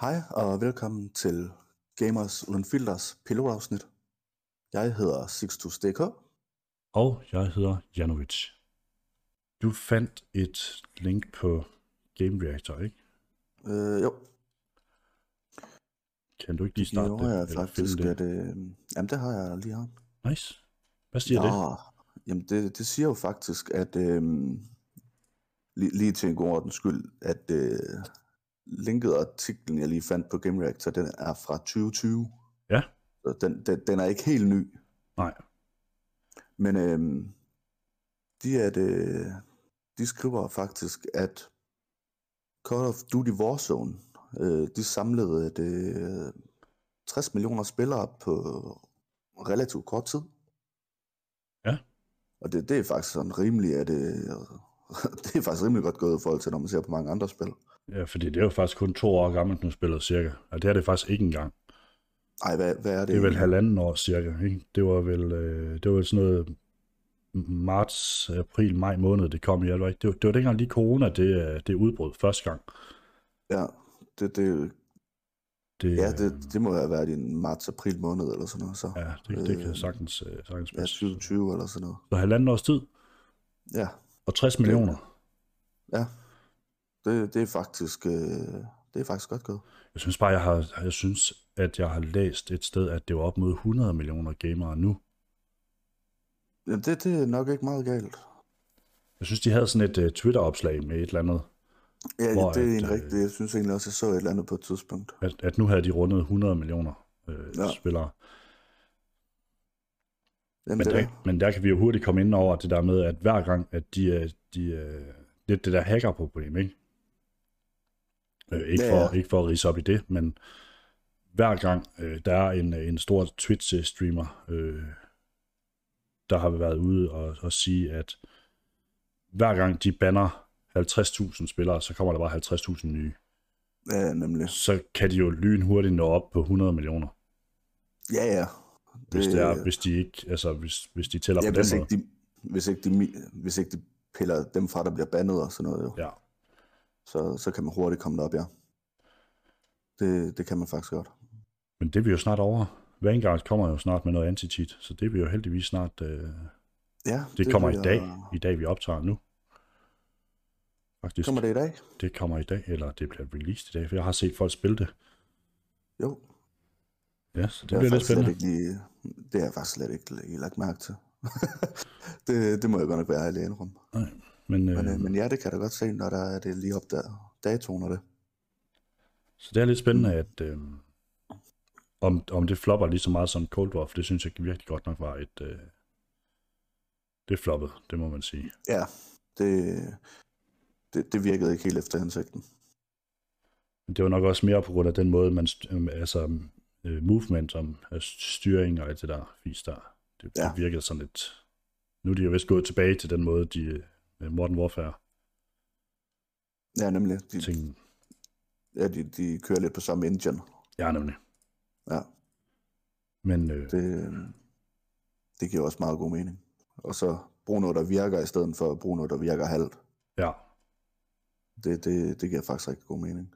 Hej og velkommen til Gamers Uden Filters pilotafsnit. Jeg hedder Sixtus.dk. Og jeg hedder Janovic. Du fandt et link på Game Reactor, ikke? Øh, jo, Kan du ikke lige det starte gjorde det? jeg eller faktisk. finde At, øh, jamen, det har jeg lige her. Nice. Hvad siger det? Ja, jamen, det, det siger jo faktisk, at øh, lige, lige til en god ordens skyld, at øh, linket artiklen, jeg lige fandt på Game Reactor, den er fra 2020. Ja. Så den, den, den er ikke helt ny. Nej. Men øh, de, at, øh, de skriver faktisk, at Call of Duty Warzone, øh, de samlede øh, 60 millioner spillere på relativt kort tid. Ja. Og det, det er faktisk sådan rimeligt, at det, det er faktisk rimelig godt gået i forhold til, når man ser på mange andre spil. Ja, fordi det er jo faktisk kun to år gammelt nu spillet cirka. Og det er det faktisk ikke engang. Ej, hvad, hvad er det? Det er vel halvanden år cirka, ikke? Det var vel, øh, det var sådan noget marts, april, maj måned, det kom i. Det var, ikke? Det var, det var dengang lige corona, det, øh, det udbrød første gang. Ja, det, det, Det, ja det, det må have været i en marts-april måned eller sådan noget. Så. ja, det, det kan øh, sagtens, øh, sagtens Ja, passe. 2020 eller sådan noget. Så halvanden års tid, Ja, og 60 millioner. ja. Det, det er faktisk, øh, det er faktisk godt gået. Jeg synes bare, jeg har, jeg synes, at jeg har læst et sted, at det var op mod 100 millioner gamere nu. Jamen, det, det er nok ikke meget galt. Jeg synes, de havde sådan et uh, Twitter-opslag med et eller andet, Ja, Hvor det er en øh, rigtig. Jeg synes egentlig også, jeg så et eller andet på et tidspunkt. at, at nu havde de rundet 100 millioner øh, Ja. spillere. Jamen, Men det er der, men der kan vi jo hurtigt komme ind over det der med, at hver gang, at de, de øh, lidt det der hacker-problem, ikke? Øh, ikke, Ja, for, ja. ikke for at rise op i det, men hver gang øh, der er en, en stor Twitch-streamer, øh, der har været ude og, og sige, at hver gang de banner 50.000 spillere, så kommer der bare 50.000 nye. Ja, nemlig. Så kan de jo lynhurtigt nå op på 100 millioner, Ja, ja. hvis, det er, hvis de ikke, altså hvis, hvis de tæller ja, på hvis den ikke, måde. de, hvis, ikke de, hvis ikke de piller dem fra, der bliver bandet og sådan noget, jo. Ja. Så, så kan man hurtigt komme derop, ja. Det, det kan man faktisk godt. Men det er vi jo snart over. Vanguard kommer jo snart med noget anti-cheat, så det er vi jo heldigvis snart... Øh, Ja, det, det kommer bliver- i dag, i dag vi optager nu. Faktisk, Kommer det i dag? det kommer i dag, eller det bliver released i dag, for jeg har set folk spille det. Jo. Ja, så det Det, bliver er lidt spændende. ikke lige, det har jeg faktisk slet ikke lagt mærke til. det, det må jeg godt nok være ærlig indrømme. Nej, men, øh, Men, øh, men ja, det kan jeg da godt se, når der er det lige op der. Datoen og det. så det er lidt spændende, at øh, om, om det flopper lige så meget som Cold War, for det synes jeg virkelig godt nok var et... Øh, det floppede, det må man sige. Ja, det, det, det virkede ikke helt efter hensigten. Men det var nok også mere på grund af den måde, man, øh, altså øh, movement om øh, styring og alt det der fis der. Det. Ja. det virkede sådan lidt... Nu er de jo vist gået tilbage til den måde, de øh, Modern Warfare Ja, nemlig. De, ting. ja, de, de kører lidt på samme engine. Ja, nemlig. Ja, Men øh, det, det giver også meget god mening. Og så bruge noget, der virker, i stedet for at bruge noget, der virker halvt. ja, Det, det, det giver faktisk rigtig god mening.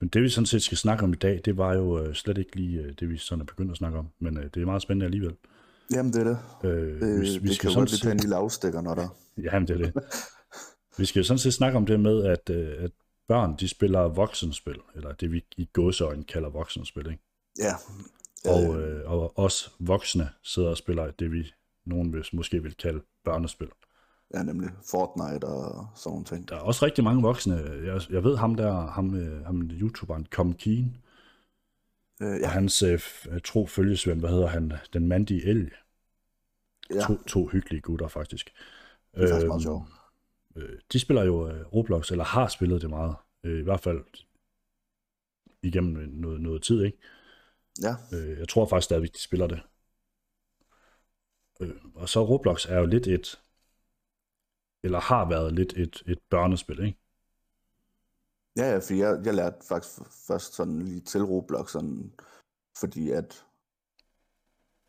men det vi sådan set skal snakke om i dag, det var jo øh, slet ikke lige øh, det, vi sådan er begyndt at snakke om. Men øh, det er meget spændende alligevel. Jamen, det er det. Øh, Det, vi, vi det skal kan jo godt lige tage en lille afstikker, når der... Jamen, det er det. Vi skal jo sådan set snakke om det med, at, øh, at børn, de spiller voksenspil, eller det vi i gåseøjne kalder voksenspil, ikke? Ja. Og, øh, og os voksne sidder og spiller det, vi nogen vil, måske vil kalde børnespil. Ja, nemlig Fortnite og sådan ting. Der er også rigtig mange voksne. Jeg, jeg ved ham der, ham, øh, ham YouTuberen, Com Keen, Øh, ja. og hans øh, tro følgesvend, hvad hedder han, den mandige elg. ja, To, to hyggelige gutter, faktisk. Det er faktisk Øhm, meget sjovt. øh, de spiller jo øh, Roblox, eller har spillet det meget. Øh, I hvert fald igennem noget, noget tid, ikke? Ja, Øh, jeg tror faktisk stadigvæk, de spiller det. Øh, og så Roblox er jo lidt et, eller har været lidt et, et børnespil, ikke? ja, ja fordi jeg, jeg lærte faktisk først sådan lige til Roblox, sådan, fordi at,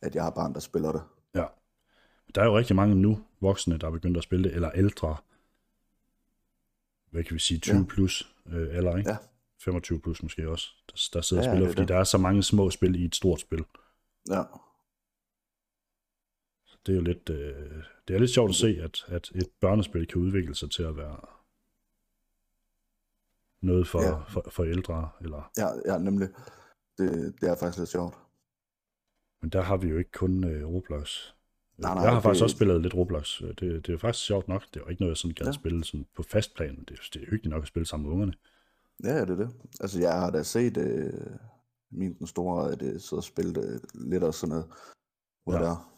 at jeg har barn, der spiller det. Der er jo rigtig mange nu voksne, der er begyndt at spille det, eller ældre, hvad kan vi sige, 20 Ja. plus, øh, eller ikke? Ja. 25 plus måske også, der, der sidder Ja, og spiller, er fordi det. der er så mange små spil i et stort spil. Ja, Det er jo lidt, øh, det er lidt sjovt at se, at, at et børnespil kan udvikle sig til at være noget for, ja. for, for ældre, eller, ja, ja nemlig. Det, det er faktisk lidt sjovt. men der har vi jo ikke kun øh, Roblox. Nej, nej, jeg har det- faktisk også spillet lidt Roblox. Det, det er faktisk sjovt nok. Det er jo ikke noget, jeg sådan gad Ja. spille sådan på fast plan. Det, er- det er hyggeligt nok at spille sammen med ungerne. Ja, det er det. Altså, jeg har da set øh, min den store, at det sidder og spille øh, lidt og sådan noget. Hvor Ja. der.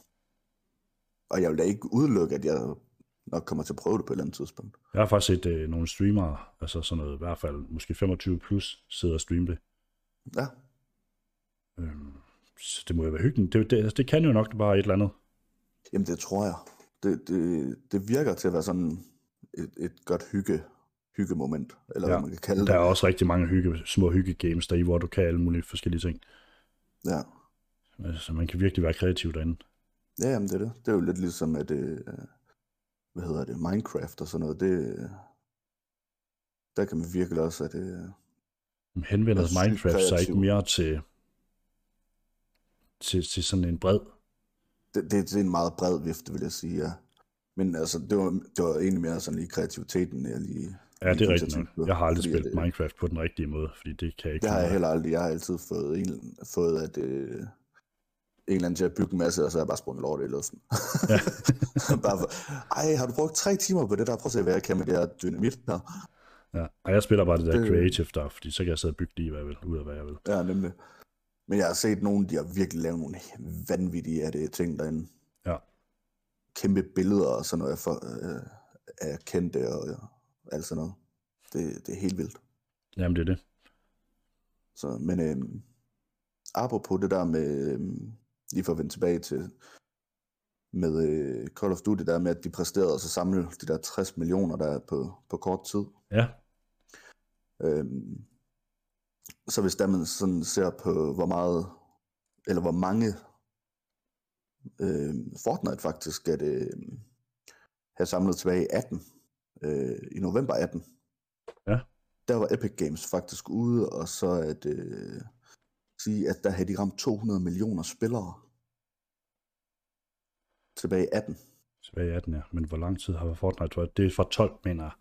Og jeg vil da ikke udelukke, at jeg nok kommer til at prøve det på et eller andet tidspunkt. Jeg har faktisk set øh, nogle streamere, altså sådan noget, i hvert fald måske 25 plus, sidde og streame det. Ja, Øhm, så det må jo være hyggeligt. Det, det, altså, det kan jo nok bare et eller andet. Jamen det tror jeg. Det, det, det virker til at være sådan et, et godt hygge, hyggemoment, eller ja. Hvad man kan kalde det. Der er også rigtig mange hygge, små hyggegames deri, hvor du kan alle mulige forskellige ting. Ja. Altså, man kan virkelig være kreativ derinde. Ja, jamen det er det. Det er jo lidt ligesom, at øh, hvad hedder det, Minecraft og sådan noget, det, der kan man virkelig også, at øh, Men Henvender Minecraft sig ikke mere til, til, til sådan en bred det, det, det er en meget bred vifte, vil jeg sige, ja. Men altså, det var, det var egentlig mere sådan lige kreativiteten, jeg lige... Ja, det er rigtigt nok. Jeg har aldrig spillet øh, Minecraft på den rigtige måde, fordi det kan jeg ikke Det har jeg heller aldrig. Jeg har altid fået en, fået at, øh, en eller anden til at bygge en masse, og så har jeg bare sprunget lort i luften. Ja. bare for, Ej, har du brugt tre timer på det der? Prøv at se, hvad jeg kan med det her dynamit her. Ja. Og jeg spiller bare det der Det- creative der, fordi så kan jeg sidde og bygge lige, hvad jeg vil, ud af hvad jeg vil. Ja, nemlig. Men jeg har set nogen, de har virkelig lavet nogle vanvittige af det ting derinde. Ja. Kæmpe billeder og sådan noget for, øh, af kendte og, og alt sådan noget. Det, det er helt vildt. Jamen det er det. Så, men øhm, apropos det der med, øhm, lige for at vende tilbage til, med øh, Call of Duty, der med, at de præsterede at så samle de der 60 millioner der på, på kort tid. Ja, Øhm, så hvis der man sådan ser på, hvor meget, eller hvor mange øh, Fortnite faktisk, at øh, have samlet tilbage i 18, øh, i november 18, Ja. der var Epic Games faktisk ude, og så at øh, sige, at der havde de ramt 200 millioner spillere tilbage i 18. tilbage i 18, ja. Men hvor lang tid har Fortnite været? Det er fra 12, mener jeg.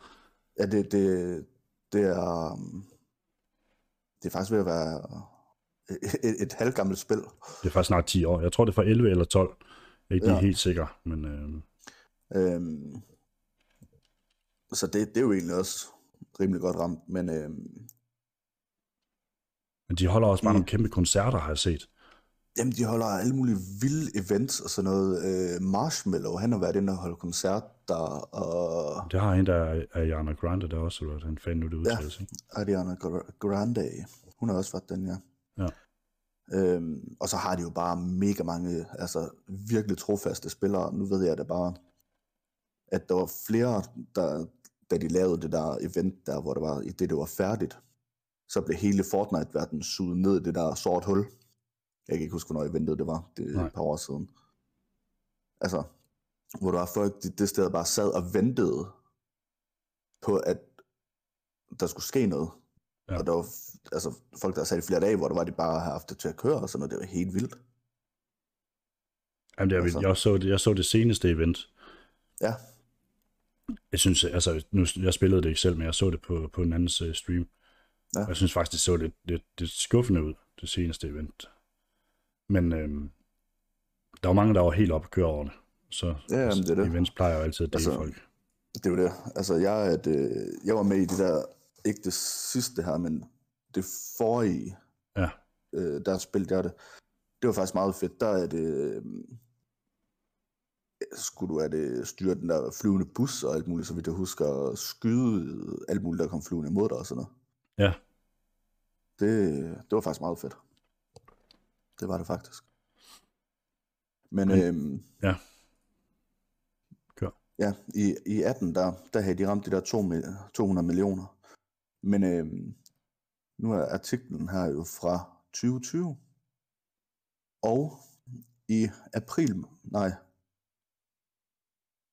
Ja, det, det, det er, um, det er faktisk ved at være et, et halvgammelt spil. Det er faktisk snart 10 år. Jeg tror, det er fra 11 eller 12. Jeg er ikke lige Ja. helt sikker, men øh, Øhm, så det, det er jo egentlig også rimelig godt ramt, men øhm, men de holder også bare Mm. nogle kæmpe koncerter, har jeg set. Jamen, de holder alle mulige vilde events og sådan noget. Øh, Marshmallow, han har været inde og holde koncert der, og Det har en, der er Ariana Grande der også, eller hvordan fanden nu det udtales. Ja. Ariana Gra- Grande, hun har også været den, ja. Ja. Øhm, og så har de jo bare mega mange, altså virkelig trofaste spillere. Nu ved jeg da bare, at der var flere, der, da de lavede det der event der, hvor det var, det det var færdigt, så blev hele Fortnite-verdenen suget ned i det der sort hul. Jeg kan ikke huske, hvornår eventet det var. Det er Nej. et par år siden. Altså, hvor der var folk, de det sted bare sad og ventede på, at der skulle ske noget. Ja. Og der var altså, folk, der sat i flere dage, hvor der var, de bare havde haft det til at køre og sådan noget. Det var helt vildt. Jamen, det er, Altså. jeg, så det, jeg så det seneste event. Ja, Jeg synes, altså, nu, jeg spillede det ikke selv, men jeg så det på, på en andens uh, stream. Ja. Og jeg synes faktisk, det så lidt, lidt, lidt skuffende ud, det seneste event. Men øhm, der var mange, der var helt oppe at køre over det. Så Ja, jamen, det er det. events plejer jo altid at dele Altså, folk. det var det. Altså, jeg, er det, jeg var med i det der, ikke det sidste her, men det forrige, Ja, øh, der spillede jeg det. Det var faktisk meget fedt. Der er det, øh, skulle du er det styre den der flyvende bus og alt muligt, så vidt jeg husker, og skyde alt muligt, der kom flyvende imod dig og sådan noget. ja. Det, det var faktisk meget fedt. Det var det faktisk. Men, Men- øhm, Ja. Kør. Ja, i, i 18, der, der havde de ramt de der to, mi- 200 millioner. Men øhm, nu er artiklen her jo fra 2020. Og i april, nej,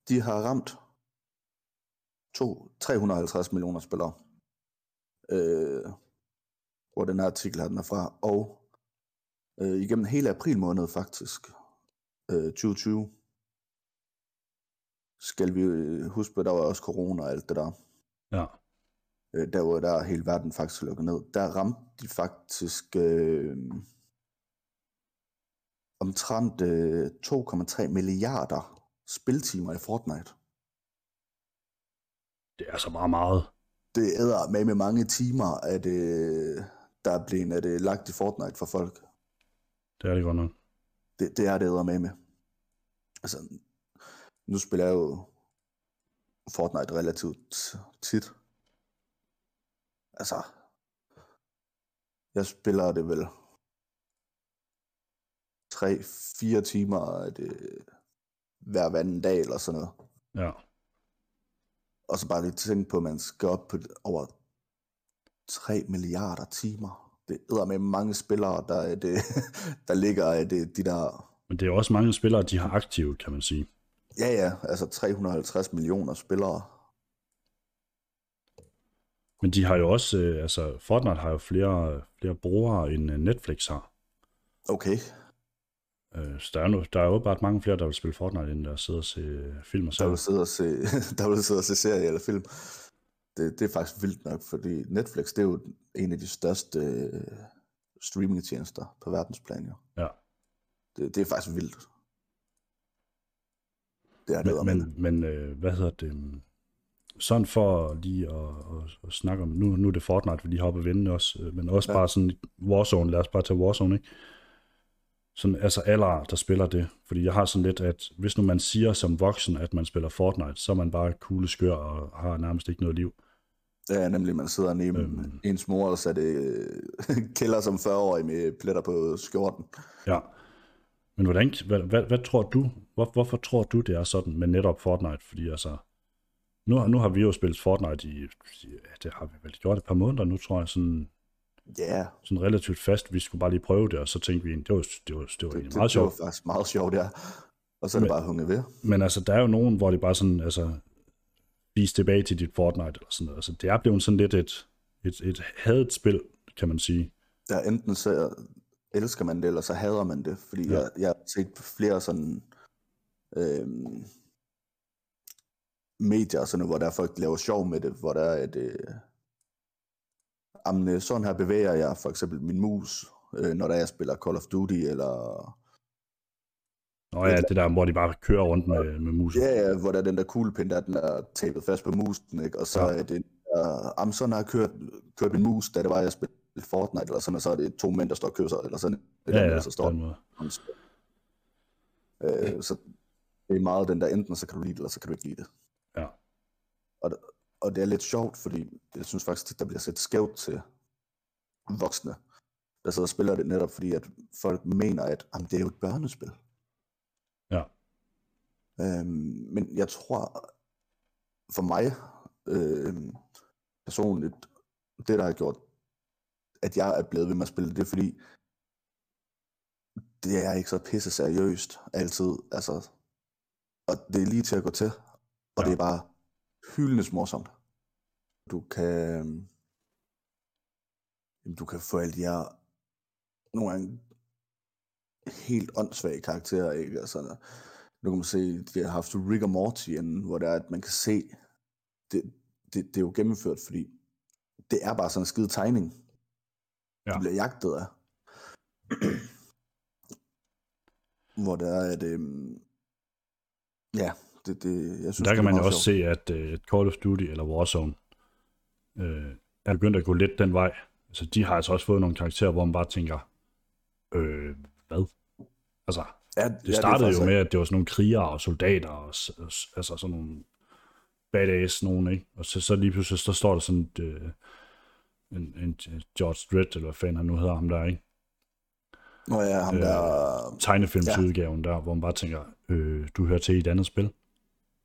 de har ramt to, 350 millioner spillere. Øh, hvor den her artikel her den er fra, og øh, igennem hele april måned faktisk, øh, 2020, skal vi øh, huske, at der var også corona og alt det der. Ja. Øh, der var der hele verden faktisk lukket ned. Der ramte de faktisk øh, omtrent øh, 2,3 milliarder spiltimer i Fortnite. Det er så meget meget. Det æder med med mange timer, at øh, der er blevet at, øh, lagt i Fortnite for folk. Det er det godt nok. Det, det er det med med. Altså, nu spiller jeg jo Fortnite relativt tit. Altså, jeg spiller det vel 3-4 timer det, hver anden dag eller sådan noget. Ja. Og så bare lige tænke på, at man skal op på over 3 milliarder timer. Det er med mange spillere, der, er det, der ligger af det, de der... Men det er også mange spillere, de har aktive, kan man sige. Ja, ja, altså 350 millioner spillere. Men de har jo også, øh, altså Fortnite har jo flere, flere brugere end øh, Netflix har. Okay. Øh, så der er, nu, der er jo bare mange flere, der vil spille Fortnite, end der sidder og se film og Der vil serier. sidde og se, der vil sidde og se serie eller film. Det, det er faktisk vildt nok, fordi Netflix, det er jo en af de største øh, streamingtjenester på verdensplan, jo. Ja. Det, det er faktisk vildt. Det er det, Men, men, men øh, hvad hedder det? Sådan for lige at, at, at snakke om, nu, nu er det Fortnite, vi lige har oppe vende også, øh, men også Ja. ja. bare sådan Warzone, lad os bare tage Warzone, ikke? Sådan, altså alle, der spiller det. Fordi jeg har sådan lidt, at hvis nu man siger som voksen, at man spiller Fortnite, så er man bare kugle skør og har nærmest ikke noget liv. Det er nemlig, man sidder nede Øhm. ens mor, og så det øh, kælder som 40-årig med pletter på skjorten. Ja. Men hvordan, hvad, hvad, hvad tror du, hvor, hvorfor tror du, det er sådan med netop Fortnite? Fordi altså, nu, nu har vi jo spillet Fortnite i, ja, det har vi vel gjort et par måneder nu, tror jeg, sådan, Ja, sådan relativt fast. Vi skulle bare lige prøve det, og så tænkte vi, det var, det var, det var det, egentlig det, meget det var sjovt. faktisk meget sjovt, ja. Og så er det Men- bare hunget ved. Men altså, der er jo nogen, hvor det bare sådan, altså, vis tilbage til dit Fortnite, eller sådan noget. Altså, det er blevet sådan lidt et, et, et hadet spil, kan man sige. Der enten så elsker man det, eller så hader man det. Fordi Ja. ja. jeg, jeg har set flere sådan øhm, medier, og sådan noget, hvor der er folk, der laver sjov med det, hvor der er et... Øh, jamen, sådan her bevæger jeg for eksempel min mus, øh, når der jeg spiller Call of Duty, eller... Nå ja, det der, hvor de bare kører rundt med, med musen. Ja, ja, hvor der er den der kuglepind, der den er tapet fast på musen, ikke? og så Ja. er det... Jamen, sådan har kørt, kørt min mus, da det var, jeg spillede Fortnite, eller sådan, og så er det to mænd, der står og kysser, eller sådan. Ja, der, ja, der, så står den måde. Øh, så det er meget den der, enten så kan du lide det, eller så kan du ikke lide det. Ja. Og, og det er lidt sjovt, fordi jeg synes faktisk, at der bliver set skævt til voksne, der sidder og spiller det netop, fordi at folk mener, at jamen, det er jo et børnespil. Øhm, men jeg tror, for mig øh, personligt, det der har gjort, at jeg er blevet ved med at spille det, er fordi, det er ikke så pisse seriøst altid. Altså, og det er lige til at gå til. Og Ja. det er bare hyldende morsomt. Du kan, du kan få alle de her nogle gange helt åndssvage karakterer, ikke? Altså, nu kan man se, de har haft Rick og Morty inden, hvor det er, at man kan se, det, det, det er jo gennemført, fordi det er bare sådan en skide tegning. Ja. Du bliver jagtet af. hvor det er, at øhm, ja, det, det, jeg synes, Der er kan man jo også sjovt. se, at uh, Call of Duty eller Warzone øh, er begyndt at gå lidt den vej. Altså, de har altså også fået nogle karakterer, hvor man bare tænker, øh, hvad? Altså, Ja, det startede jo med, at det var sådan nogle krigere og soldater, og, og altså sådan nogle badass nogen, ikke? Og så, så lige pludselig, så står der sådan et, øh, en, en George Dredd, eller hvad fanden han nu hedder ham der, ikke? Nå ja, ham øh, der, Tegnefilmsudgaven der, hvor man bare tænker, øh, du hører til i et andet spil.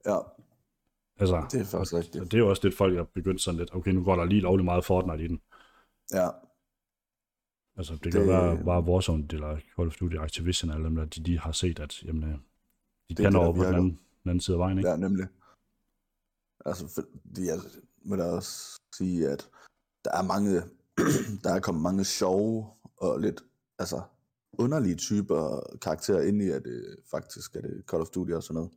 ja, Altså, det er faktisk og, rigtigt. og det er jo også det, folk er begyndt sådan lidt, okay, nu går der lige lovligt meget Fortnite i den. Ja, Altså, det kan Det- det... være bare Warzone, eller Call of Duty, Activision, alle dem der, de, de har set, at jamen, øh, de det, kan over på den anden, den anden side af vejen, ikke? ja, nemlig. Altså, fordi jeg må da også sige, at der er mange der er kommet mange sjove og lidt, altså, underlige typer karakterer ind i, at det faktisk er det Call of Duty og sådan noget.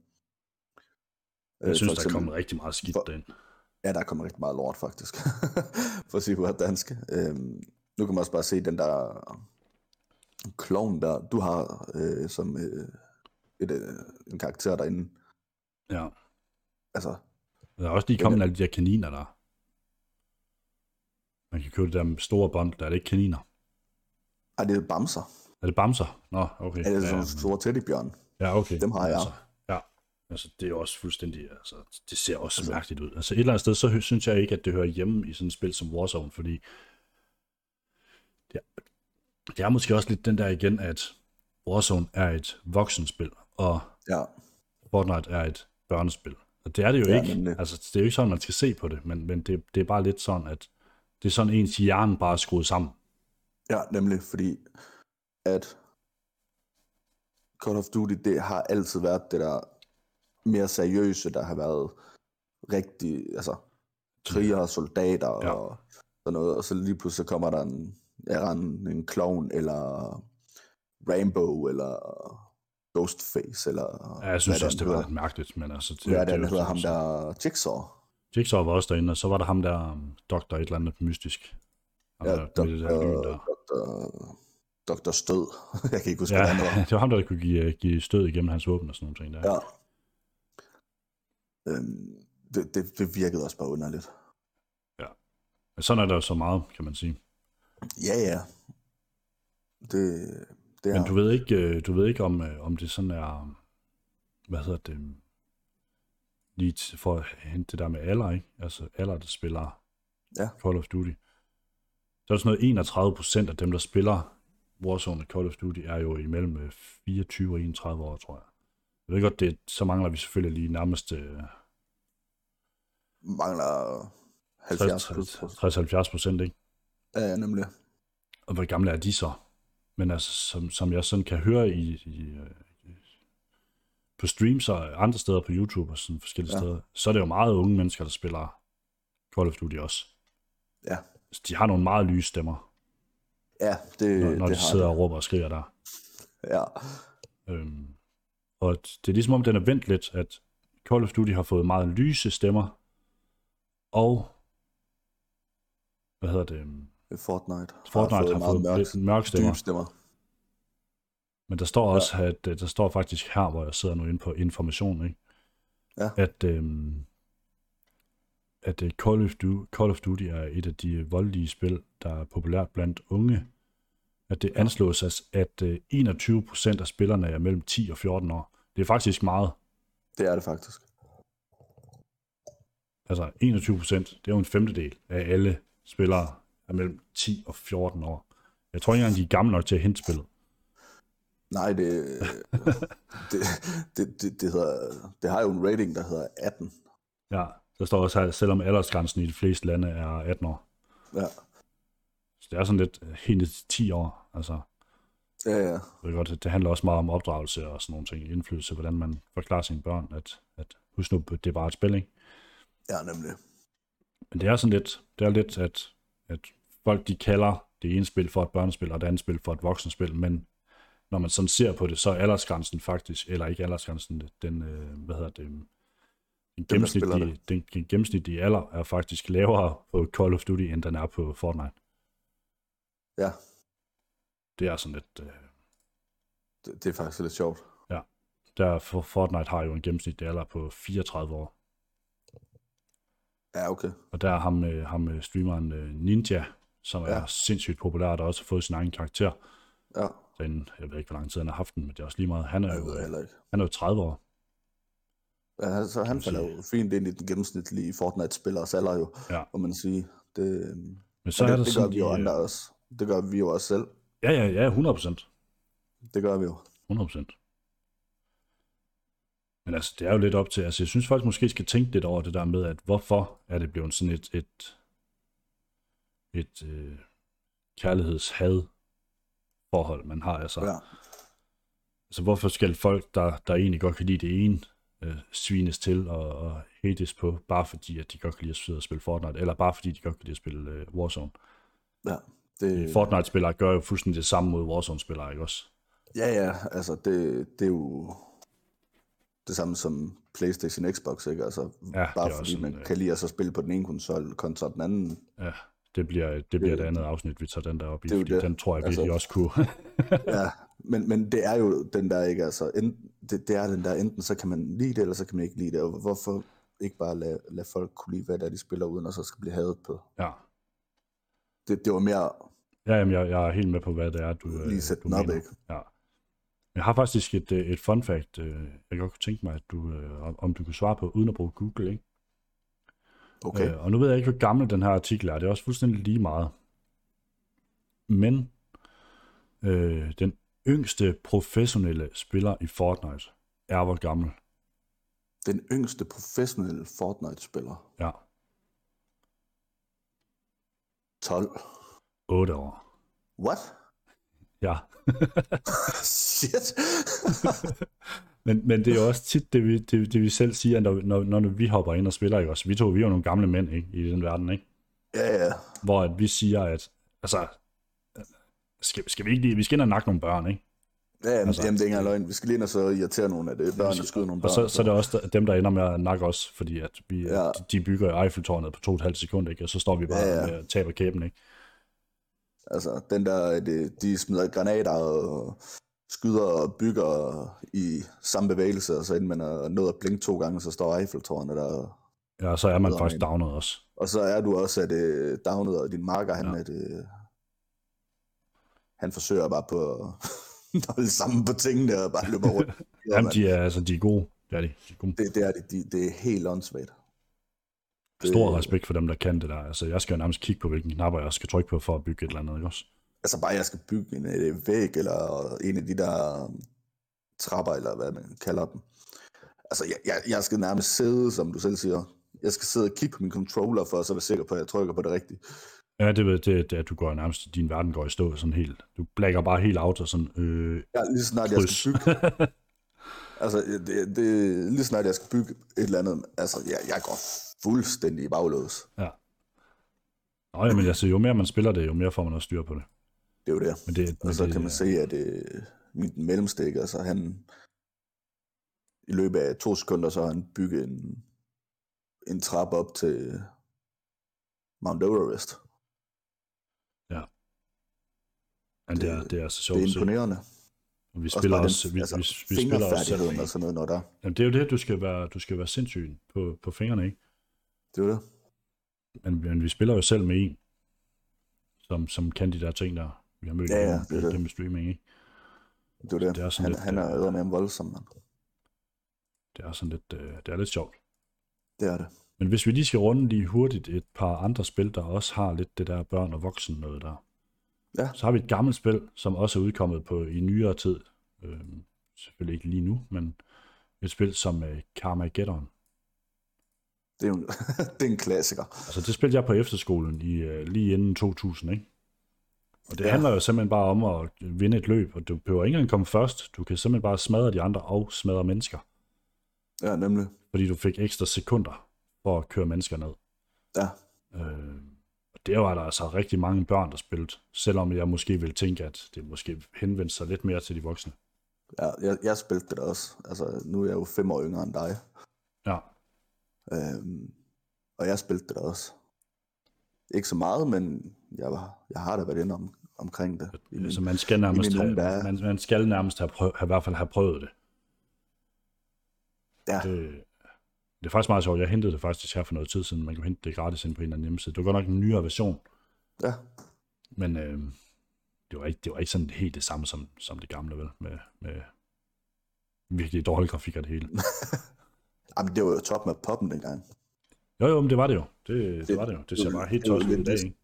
Jeg Øh, synes, for der er eksempel- kommet rigtig meget skidt for- derind. Ja, der er kommet rigtig meget lort, faktisk. For at sige på dansk. Øhm, nu kan man også bare se den der klovn der, du har øh, som øh, et, øh, en karakter derinde. Ja. Altså, Der er også lige kommet alle de der kaniner der. Man kan købe det der med store bånd, der er det ikke kaniner. ej, det er bamser. Er det bamser? Nå, okay. Ja, det er sådan ja, store teddybjørn. ja, okay. dem har jeg. Altså, ja, altså det er også fuldstændig, altså det ser også altså, mærkeligt ud. Altså et eller andet sted, så synes jeg ikke, at det hører hjemme i sådan et spil som Warzone, fordi det er, det er måske også lidt den der igen, at Warzone er et voksenspil, og Ja, Fortnite er et børnespil. Og det er det jo Ja, ikke. nemlig. Altså, det er jo ikke sådan, man skal se på det, men, men det, det er bare lidt sådan, at det er sådan ens hjerne bare er skruet sammen. ja, nemlig fordi, at Call of Duty, det har altid været det der mere seriøse, der har været rigtig, altså, krigere, soldater Ja. ja. og sådan noget, og så lige pludselig kommer der en, ja, en, en clown, eller Rainbow, eller Ghostface, eller Ja, jeg synes hvad også, det var hedder. lidt mærkeligt, men altså... Det, er det, det, hedder ham sådan- der Jigsaw? Jigsaw var også derinde, og så var der ham der um, doktor et eller andet mystisk. Ham Ja, der, med det der lyn der. Dr. Dr. Stød. Jeg kan ikke huske, Ja, hvad hedder. det var ham, der kunne give, give stød igennem hans våben og sådan nogle ting der. Ja. Øhm, det, det, det virkede også bare underligt. Men sådan er der jo så meget, kan man sige. Ja, ja. Det, det er... Men du ved ikke, øh, du ved ikke om, øh, om det sådan er, hvad hedder det, lige til- for at hente det der med alder, ikke? Altså alder, der spiller Ja. Call of Duty. Der er sådan noget 31 procent af dem, der spiller Warzone og Call of Duty, er jo imellem øh, 24 og 31 år, tror jeg. Jeg ved godt, det, så mangler vi selvfølgelig lige nærmest øh, mangler 70 plus. 60-70 procent, ikke? Ja, nemlig. Og hvor gamle er de så? Men altså, som, som jeg sådan kan høre i, i, øh, på streams og andre steder på YouTube og sådan forskellige ja. Steder, så er det jo meget unge mennesker, der spiller Call of Duty også. Ja. Så de har nogle meget lyse stemmer, Ja, det, når, når det de har sidder det. og råber og skriger der. Ja. Øhm, og det er ligesom om, den er vendt lidt, at Call of Duty har fået meget lyse stemmer, og hvad hedder det? Fortnite, Fortnite har fået, mørk, lidt mørk stemmer. dybe stemmer. Men der står også, ja. at øh, der står faktisk her, hvor jeg sidder nu inde på information, ikke? Ja. at, øhm, at øh, Call, of Duty, Call of Duty er et af de voldelige spil, der er populært blandt unge. At det anslås, at, at øh, 21% af spillerne er mellem 10 og 14 år. Det er faktisk meget. Det er det faktisk. Altså 21 procent, det er jo en femtedel af alle spillere er mellem 10 og 14 år. Jeg tror ikke engang, de er gamle nok til at hente spillet. Nej, det, det, det, det, det, hedder, det har jo en rating, der hedder 18. Ja, der står også her, selvom aldersgrænsen i de fleste lande er 18 år. Ja, Så det er sådan lidt øh, helt til 10 år. Altså, ja, ja. ved godt, det handler også meget om opdragelse og sådan nogle ting. Indflydelse, hvordan man forklarer sine børn, at, at husk nu, det er bare et spil, ikke? Ja, nemlig. Men det er sådan lidt, det er lidt, at, at folk de kalder det ene spil for et børnespil, og det andet spil for et voksenspil, men når man sådan ser på det, så er aldersgrænsen faktisk, eller ikke aldersgrænsen, den, øh, hvad hedder det, den gennemsnitlige, den, den gennemsnitlige alder er faktisk lavere på Call of Duty, end den er på Fortnite. Ja, Det er sådan lidt, øh, det, det er faktisk lidt sjovt. der for Fortnite har jo en gennemsnitlig alder på 34 år, Ja, okay. og der er ham, øh, ham øh, streameren øh, Ninja, som er Ja. sindssygt populær, der også har fået sin egen karakter. Ja, Den, jeg ved ikke, hvor lang tid han har haft den, men det er også lige meget. Han er jo, han er jo 30 år. Ja, så han man falder jo fint ind i den gennemsnitlige Fortnite-spillers alder jo, Ja. må man sige. Det, Men så og er det, det gør vi jo de, andre øh, også. Det gør vi jo også selv. Ja, ja, ja, 100 procent. Det gør vi jo. 100 procent. Men altså, det er jo lidt op til, altså jeg synes folk måske skal tænke lidt over det der med, at hvorfor er det blevet sådan et, et, et øh, kærlighedshad forhold, man har. Altså, Ja. altså hvorfor skal folk, der, der egentlig godt kan lide det ene, øh, svines til og, og hates på, bare fordi, at de godt kan lide at sidde og spille Fortnite, eller bare fordi, de godt kan lide at spille øh, Warzone. Ja, det, Fortnite-spillere gør jo fuldstændig det samme mod Warzone-spillere, ikke også? ja, ja, altså det, det er jo det samme som Playstation Xbox, ikke? Altså, Ja, bare fordi også man sådan, øh, kan lide at så spille på den ene konsol kontra den anden. Ja, det bliver det, bliver det andet afsnit, vi tager den der op i, Det fordi det. den tror jeg Altså- virkelig også kunne. ja, men, men det er jo den der, ikke? Altså, enten, det, det er den der, enten så kan man lide det, eller så kan man ikke lide det. Og hvorfor ikke bare lade, lade folk kunne lide, hvad det er, de spiller, uden at så skal blive hadet på. ja. Det, det var mere Ja, jamen, jeg, jeg er helt med på, hvad det er, du, øh, lige sætte du den op, mener. ikke? Ja. Jeg har faktisk et, øh, et fun fact, øh, jeg godt kunne tænke mig, at du, om- om du kunne svare på, uden at bruge Google, ikke? Okay. Øh, og nu ved jeg ikke, hvor gammel den her artikel er. Det er også fuldstændig lige meget. Men øh, den yngste professionelle spiller i Fortnite er hvor gammel? Den yngste professionelle Fortnite-spiller. Ja, 12. 8 år. What? Ja. Shit. Men, men det er jo også tit det, vi, det, det vi selv siger, når, når, når vi hopper ind og spiller, ikke også? Vi to, vi er jo nogle gamle mænd, ikke? I den verden, ikke? ja, ja. Hvor at vi siger, at, altså, skal, skal vi ikke lige, vi skal ind og nakke nogle børn, ikke? Ja, jamen, Altså, jamen, det er ikke engang løgn. Vi skal lige ind og så irritere nogle af det. Børn og skyde nogle børn. Og så, så er det også dem, der ender med at nakke os, fordi at vi, ja. Ja. de bygger Eiffeltårnet på to og et halvt sekund, ikke? Og så står vi bare ja, Ja, med taber kæben, ikke? Altså, den der, det, de smider granater og skyder og bygger i samme bevægelse, og så inden man er nået at blinke to gange, så står Eiffeltårnet der. Ja, så er man faktisk downet også. Og så er du også at øh, downet, og din marker, han, Ja. at, øh, han forsøger bare på at holde sammen på tingene og bare løbe rundt. Jamen, de er, altså, de er gode. Det er de. de er gode. det, det, er det, de, det er helt åndssvagt. Stor respekt for dem, der kan det der. Altså, jeg skal jo nærmest kigge på, hvilken knapper jeg skal trykke på for at bygge et eller andet, ikke også? Altså bare, jeg skal bygge en øh, væg, eller en af de der øh, trapper, eller hvad man kalder dem. Altså, jeg, jeg, jeg skal nærmest sidde, som du selv siger. Jeg skal sidde og kigge på min controller, for at så være sikker på, at jeg trykker på det rigtige. Ja, det, det, det, det at du går nærmest, din verden går i stå sådan helt. Du blækker bare helt out og sådan, øh, Ja, lige snart jeg kryds. skal bygge, altså, det, det, lige snart jeg skal bygge et eller andet, altså, jeg, jeg går fuldstændig i baglås. ja. Nå, jamen, altså, jo mere man spiller det, jo mere får man også styr på det. Det er jo det. Men det, Og så det, kan man se, at øh, min mellemstik, altså han, i løbet af to sekunder, så har han bygget en, en trappe op til Mount Everest. men det, er, det- det er så Det sjovt er at se. imponerende. Vi spiller også, den, vi, altså, vi, vi spiller også selv. og sådan noget, når der. Jamen, det er jo det, du skal være, du skal være sindssyg på, på fingrene, ikke? Det er det. Men, men vi spiller jo selv med en, som, som kan de der ting der. Vi har mødt Ja, ja, det er det. gennem streaming, ikke? Det er det. Det er sådan han, lidt, han er øh, eddermame voldsom, mand. Det er sådan lidt, øh, det er lidt sjovt. Det er det. Men hvis vi lige skal runde lige hurtigt et par andre spil, der også har lidt det der børn og voksen noget der. Ja. Så har vi et gammelt spil, som også er udkommet på i nyere tid. Øh, selvfølgelig ikke lige nu, men et spil som øh, Carmageddon. Det er jo en, det er en klassiker. Altså det spillede jeg på efterskolen i øh, lige inden 2000, ikke? Og det ja. Handler jo simpelthen bare om at vinde et løb, og du behøver ikke engang komme først. Du kan simpelthen bare smadre de andre og smadre mennesker, Ja, nemlig. fordi du fik ekstra sekunder for at køre mennesker ned. Ja, Øh, og det var der altså rigtig mange børn, der spillede, selvom jeg måske ville tænke, at det måske henvendte sig lidt mere til de voksne. ja jeg, jeg spillede det da også. Altså, nu er jeg jo fem år yngre end dig. Ja, Øhm, og jeg spillede det også. Ikke så meget, men jeg, var, jeg har da været inde om, omkring det. I min, altså man skal nærmest, have, dage. man, man skal nærmest have, prøv, have, i hvert fald have prøvet det. ja, det. Det er faktisk meget sjovt. Jeg hentede det faktisk her for noget tid siden. Man kan hente det gratis ind på en eller anden hjemmeside. Det var godt nok en nyere version, ja, men øh, det, var ikke, det var ikke sådan helt det samme som, som det gamle, vel? Med, med virkelig dårlig grafik og det hele. Jamen, det var jo top med poppen dengang. Jo, jo, men det var det jo. Det, det, Det- var det jo. Det ser bare helt tosset ud i dag, ikke?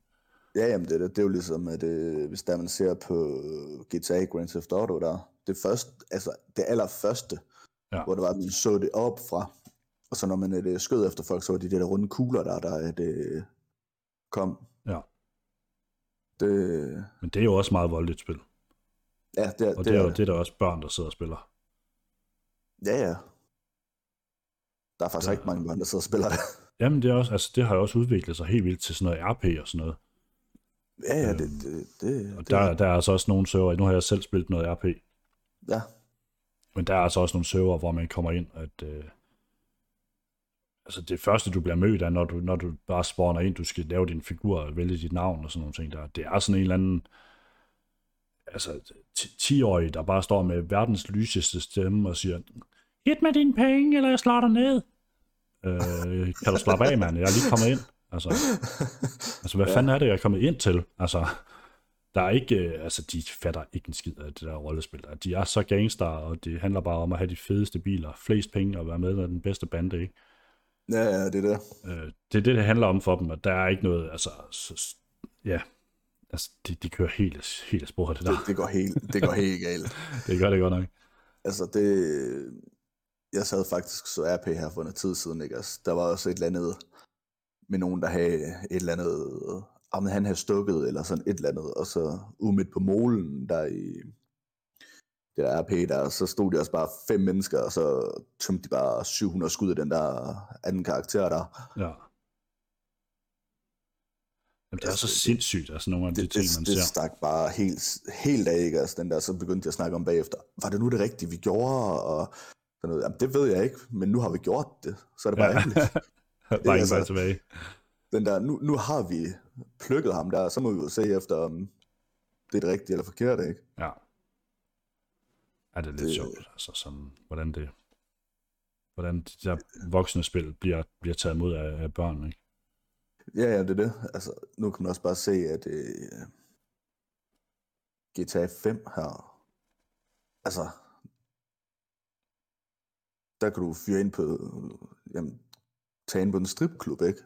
Ja, jamen, det, er det, det er jo ligesom, at øh, hvis der man ser på GTA Grand Theft Auto, der det første, altså det allerførste, Ja. hvor det var, at man så det op fra, og så når man øh, skød efter folk, så var de der runde kugler, der, der det kom. Ja. Det, Men det er jo også meget voldeligt spil. ja, det, Og det, det er jo det, er der også børn, der sidder og spiller. Ja, ja. Der er faktisk ja. ikke mange børn, der sidder og spiller det. Jamen, det, er også, altså, det har jo også udviklet sig helt vildt til sådan noget RP og sådan noget. Ja, ja, det, det, det, Og der, der er altså også nogle server, nu har jeg selv spillet noget RP, ja, men der er altså også nogle server, hvor man kommer ind, at øh, altså det første, du bliver mødt af, når du, når du bare spawner ind, du skal lave din figur og vælge dit navn og sådan nogle ting der. Det er sådan en eller anden, altså 10-årig, der bare står med verdens lyseste stemme og siger, hit med dine penge, eller jeg slår dig ned. Øh, kan du slappe af, mand? Jeg er lige kommet ind. Altså, altså hvad ja. fanden er det, jeg er kommet ind til? Altså, der er ikke, øh, altså de fatter ikke en skid af det der rollespil. De er så gangster, og det handler bare om at have de fedeste biler, flest penge og være med med den bedste bande, ikke? ja, ja, det er det. Øh, det er det, det handler om for dem, og der er ikke noget, altså, så, ja, altså, de, de kører helt, helt af sporet, det der. Det, det, går helt, det går helt galt. Det gør det godt nok. Altså, det... Jeg sad faktisk så RP her for en tid siden, ikke? Altså, der var også et eller andet med nogen, der havde et eller andet... Om han havde stukket, eller sådan et eller andet, og så ude midt på målen, der i det der RP der, så stod de også bare fem mennesker, og så tømte de bare 700 skud af den der anden karakter der. Ja. Jamen, det er Altså, så det- sindssygt, altså nogle af de det, ting, det, man det ser. stak bare helt, helt af, ikke? Altså, den der, så begyndte jeg at snakke om bagefter. Var det nu det rigtige, vi gjorde? Og sådan noget. Jamen, det ved jeg ikke, men nu har vi gjort det. Så er det bare Ja. Bare ikke altså- tilbage. Den der, nu, nu har vi plukket ham der, så må vi jo se efter, om det er det rigtige eller forkerte, ikke? Ja. Ja, det er lidt Det- sjovt, altså sådan, hvordan det, hvordan de der voksne spil bliver, bliver taget imod af, af børn, ikke? Ja, ja, det er det. Altså, nu kan man også bare se, at øh, GTA 5 her, altså, der kan du fyre ind på, jamen, tage ind på en stripklub, ikke?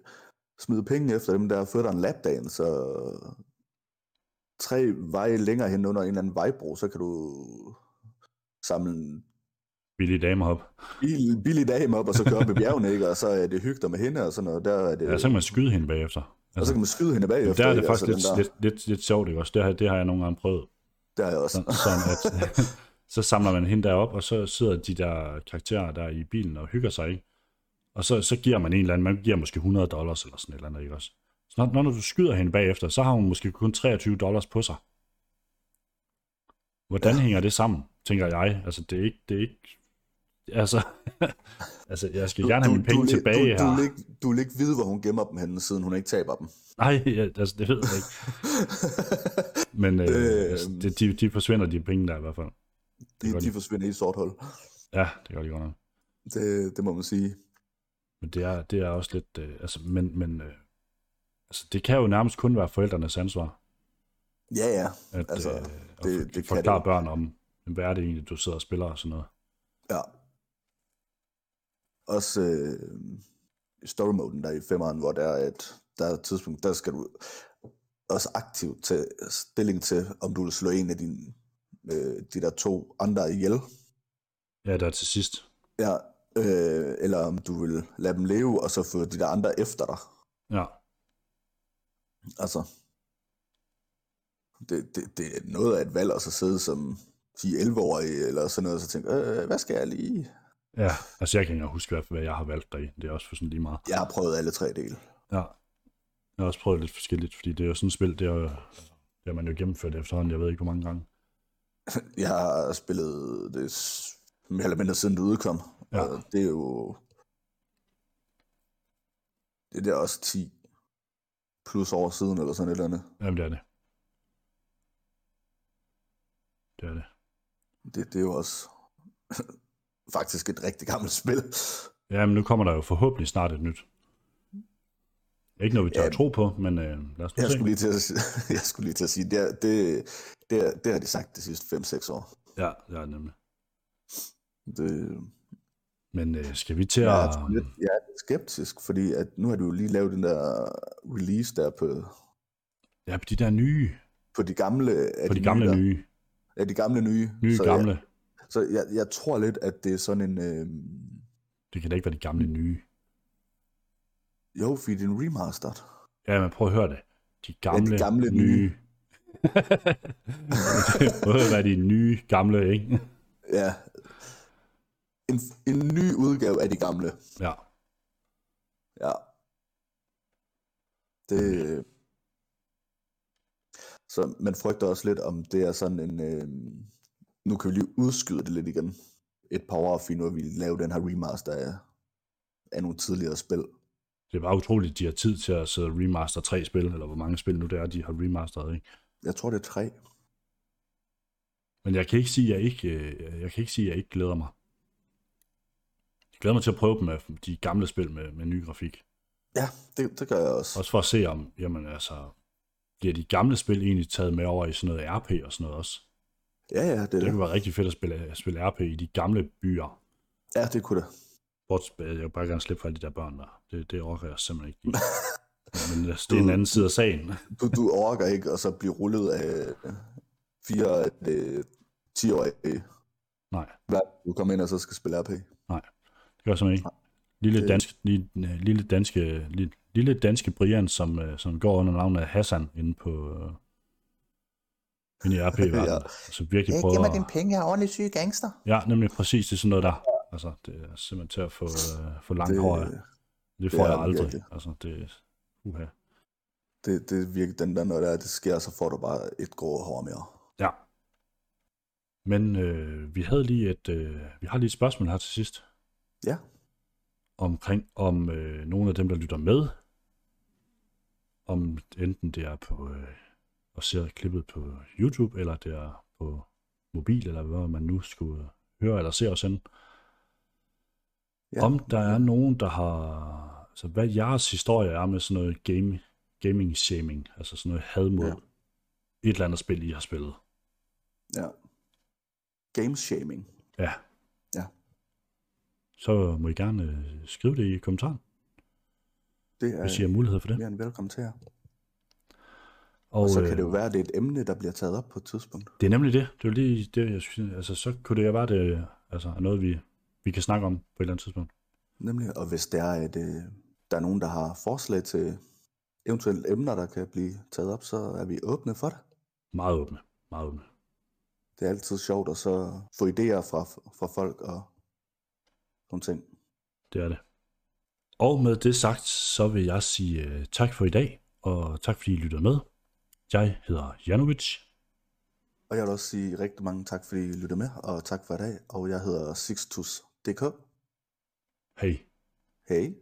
Smide penge efter dem der, få dig en lapdance, så tre veje længere hen under en eller anden vejbro, så kan du samle en Billige damer op. bil, billig dame op, og så køre op i bjergene, ikke? Og så er det hyggeligt med hende, og sådan noget. Der er det, Ja, så kan man skyde hende bagefter. og så kan man skyde hende bagefter. der er det ikke? faktisk Altså, lidt, der, lidt, lidt, lidt sjovt, ikke også? Det har, det har jeg nogle gange prøvet. Der er jeg også. Sådan, sådan at, så samler man hende derop, og så sidder de der karakterer der i bilen og hygger sig, ikke? Og så, så giver man en eller anden, man giver måske 100 dollars eller sådan et eller andet, ikke også? Så når, når du skyder hende bagefter, så har hun måske kun 23 dollars på sig. Hvordan ja. hænger det sammen, tænker jeg? Altså, det er ikke, det er ikke, altså, altså jeg skal gerne have mine penge vil- tilbage du, her. Du ikke, du vil ikke vide, hvor hun gemmer dem henne, siden hun ikke taber dem. Nej, altså, det ved jeg ikke. Men øh, Det, altså, det, de, de forsvinder, de penge der i hvert fald. de, godt. de forsvinder i sort hul. Ja, det gør de godt nok. Det, det må man sige. Men det er, det er også lidt, øh, altså, men, men øh, altså, det kan jo nærmest kun være forældrenes ansvar, Ja, ja. at, Altså, øh, at det- kan forklare det. børn om, hvad er det egentlig, du sidder og spiller og sådan noget. ja. Også øh, story moden der i femmeren, hvor der er et, der er et tidspunkt, der skal du også aktivt tage stilling til, om du vil slå en af dine, øh, de der to andre ihjel. Ja, der er til sidst. Ja, øh, eller om du vil lade dem leve, og så få de der andre efter dig. Ja, Altså, det, det, det er noget af et valg at så sidde som 10-11-årige, eller sådan noget, og så tænke, øh, hvad skal jeg lige? ja. Altså, jeg kan ikke huske, hvad- hvad jeg har valgt deri. Det er også for sådan lige meget. Jeg har prøvet alle tre dele. Ja. Jeg har også prøvet lidt forskelligt, fordi det er jo sådan et spil, det er altså, det har man jo gennemført efterhånden, jeg ved ikke, hvor mange gange. Jeg har spillet det mere eller mindre siden det udkom, Ja. og det er jo... Det er også 10 plus år siden, eller sådan et eller andet. Jamen, det er det. Det er det. Det, det er jo også faktisk et rigtig gammelt spil. Ja, men nu kommer der jo forhåbentlig snart et nyt. Ikke noget, vi tør Ja. tro på, men øh, lad os Jeg se. skulle lige til at, sige- jeg skulle lige til at sige, det, er- det, det, er- det har de sagt de sidste 5-6 år. Ja, det er nemlig. Det, Men øh, skal vi til jeg, at... er sgu lidt, jeg er lidt skeptisk, fordi at nu har du jo lige lavet den der release der på, Ja, på de der nye. på de gamle. På de gamle der. nye. Ja, de gamle nye. Nye så gamle. Jeg, så jeg, jeg tror lidt, at det er sådan en... Øh, Det kan da ikke være de gamle nye. jo, fordi det er en remastered. Ja, men prøv at høre det. De gamle, gamle nye. nye. det må være de nye gamle, ikke? Ja. En, en ny udgave af de gamle. Ja. Ja. Det, Så man frygter også lidt, om det er sådan en... Øh, nu kan vi lige udskyde det lidt igen. Et par år, for nu vi lave den her remaster af, af nogle tidligere spil. Det er bare utroligt, de har tid til at sidde remaster tre spil, eller hvor mange spil nu det er, de har remasteret, ikke? Jeg tror, det er tre. Men jeg kan ikke sige, at jeg ikke, øh, jeg kan ikke sige, at jeg ikke glæder mig. Glæder mig til at prøve dem med de gamle spil med, med ny grafik. Ja, det, det gør jeg også. Også for at se om, jamen altså, bliver de gamle spil egentlig taget med over i sådan noget RP og sådan noget også? Ja, ja, det er Det det. kunne være rigtig fedt at spille, at spille RP i de gamle byer. Ja, det kunne det. Bortset, jeg vil bare gerne slippe for alle de der børn der. Det, det orker jeg simpelthen ikke. Men altså, det er en anden side af sagen. Du, du orker ikke at så blive rullet af fire øh, 10-årige. Nej, Hver du kommer ind og så skal spille RP. Det gør simpelthen ikke. Lille Det- danske, lille, lille danske, lille, lille danske Brian, som, øh, som går under navnet Hassan inde på øh, inde i RP ja. Altså virkelig prøver giver mig din penge, jeg er ordentlig syg gangster. Ja, nemlig præcis, det er sådan noget der. Altså, det er simpelthen til at få, øh, få langt Det, hår. Det det får er jeg det aldrig. virkelig. Altså, det er uha. det, det er virkelig den der, når det, er, det sker, så får du bare et grå hår mere. Ja. Men øh, vi havde lige et, øh, vi har lige et spørgsmål her til sidst. Ja. Omkring om øh, nogle af dem, der lytter med, om enten det er på øh, og ser klippet på YouTube, eller det er på mobil, eller hvad man nu skulle høre eller se os henne. Ja. Om der er nogen, der har... Altså, hvad jeres historie er med sådan noget game, gaming shaming, altså sådan noget had mod Ja. et eller andet spil, I har spillet. ja. Game shaming. Ja. Ja. Så må I gerne øh, skrive det i kommentaren, Det er hvis I har mulighed for det. mere end velkommen til jer. Og, Og så øh, kan det jo være, at det er et emne, der bliver taget op på et tidspunkt. Det er nemlig det. Det er jo lige det, jeg synes. Altså, så kunne det jo være, det altså, er noget, vi, vi kan snakke om på et eller andet tidspunkt. Nemlig, og hvis det er, at øh, der er nogen, der har forslag til eventuelle emner, der kan blive taget op, så er vi åbne for det. Meget åbne. Meget åbne. Det er altid sjovt at så få idéer fra, fra folk og nogle ting. Det er det. Og med det sagt, så vil jeg sige uh, tak for i dag, og tak fordi I lyttede med. Jeg hedder Janovic. Og jeg vil også sige rigtig mange tak, fordi I lytter med, og tak for i dag. Og jeg hedder Sixtus.dk. Hej. Hej.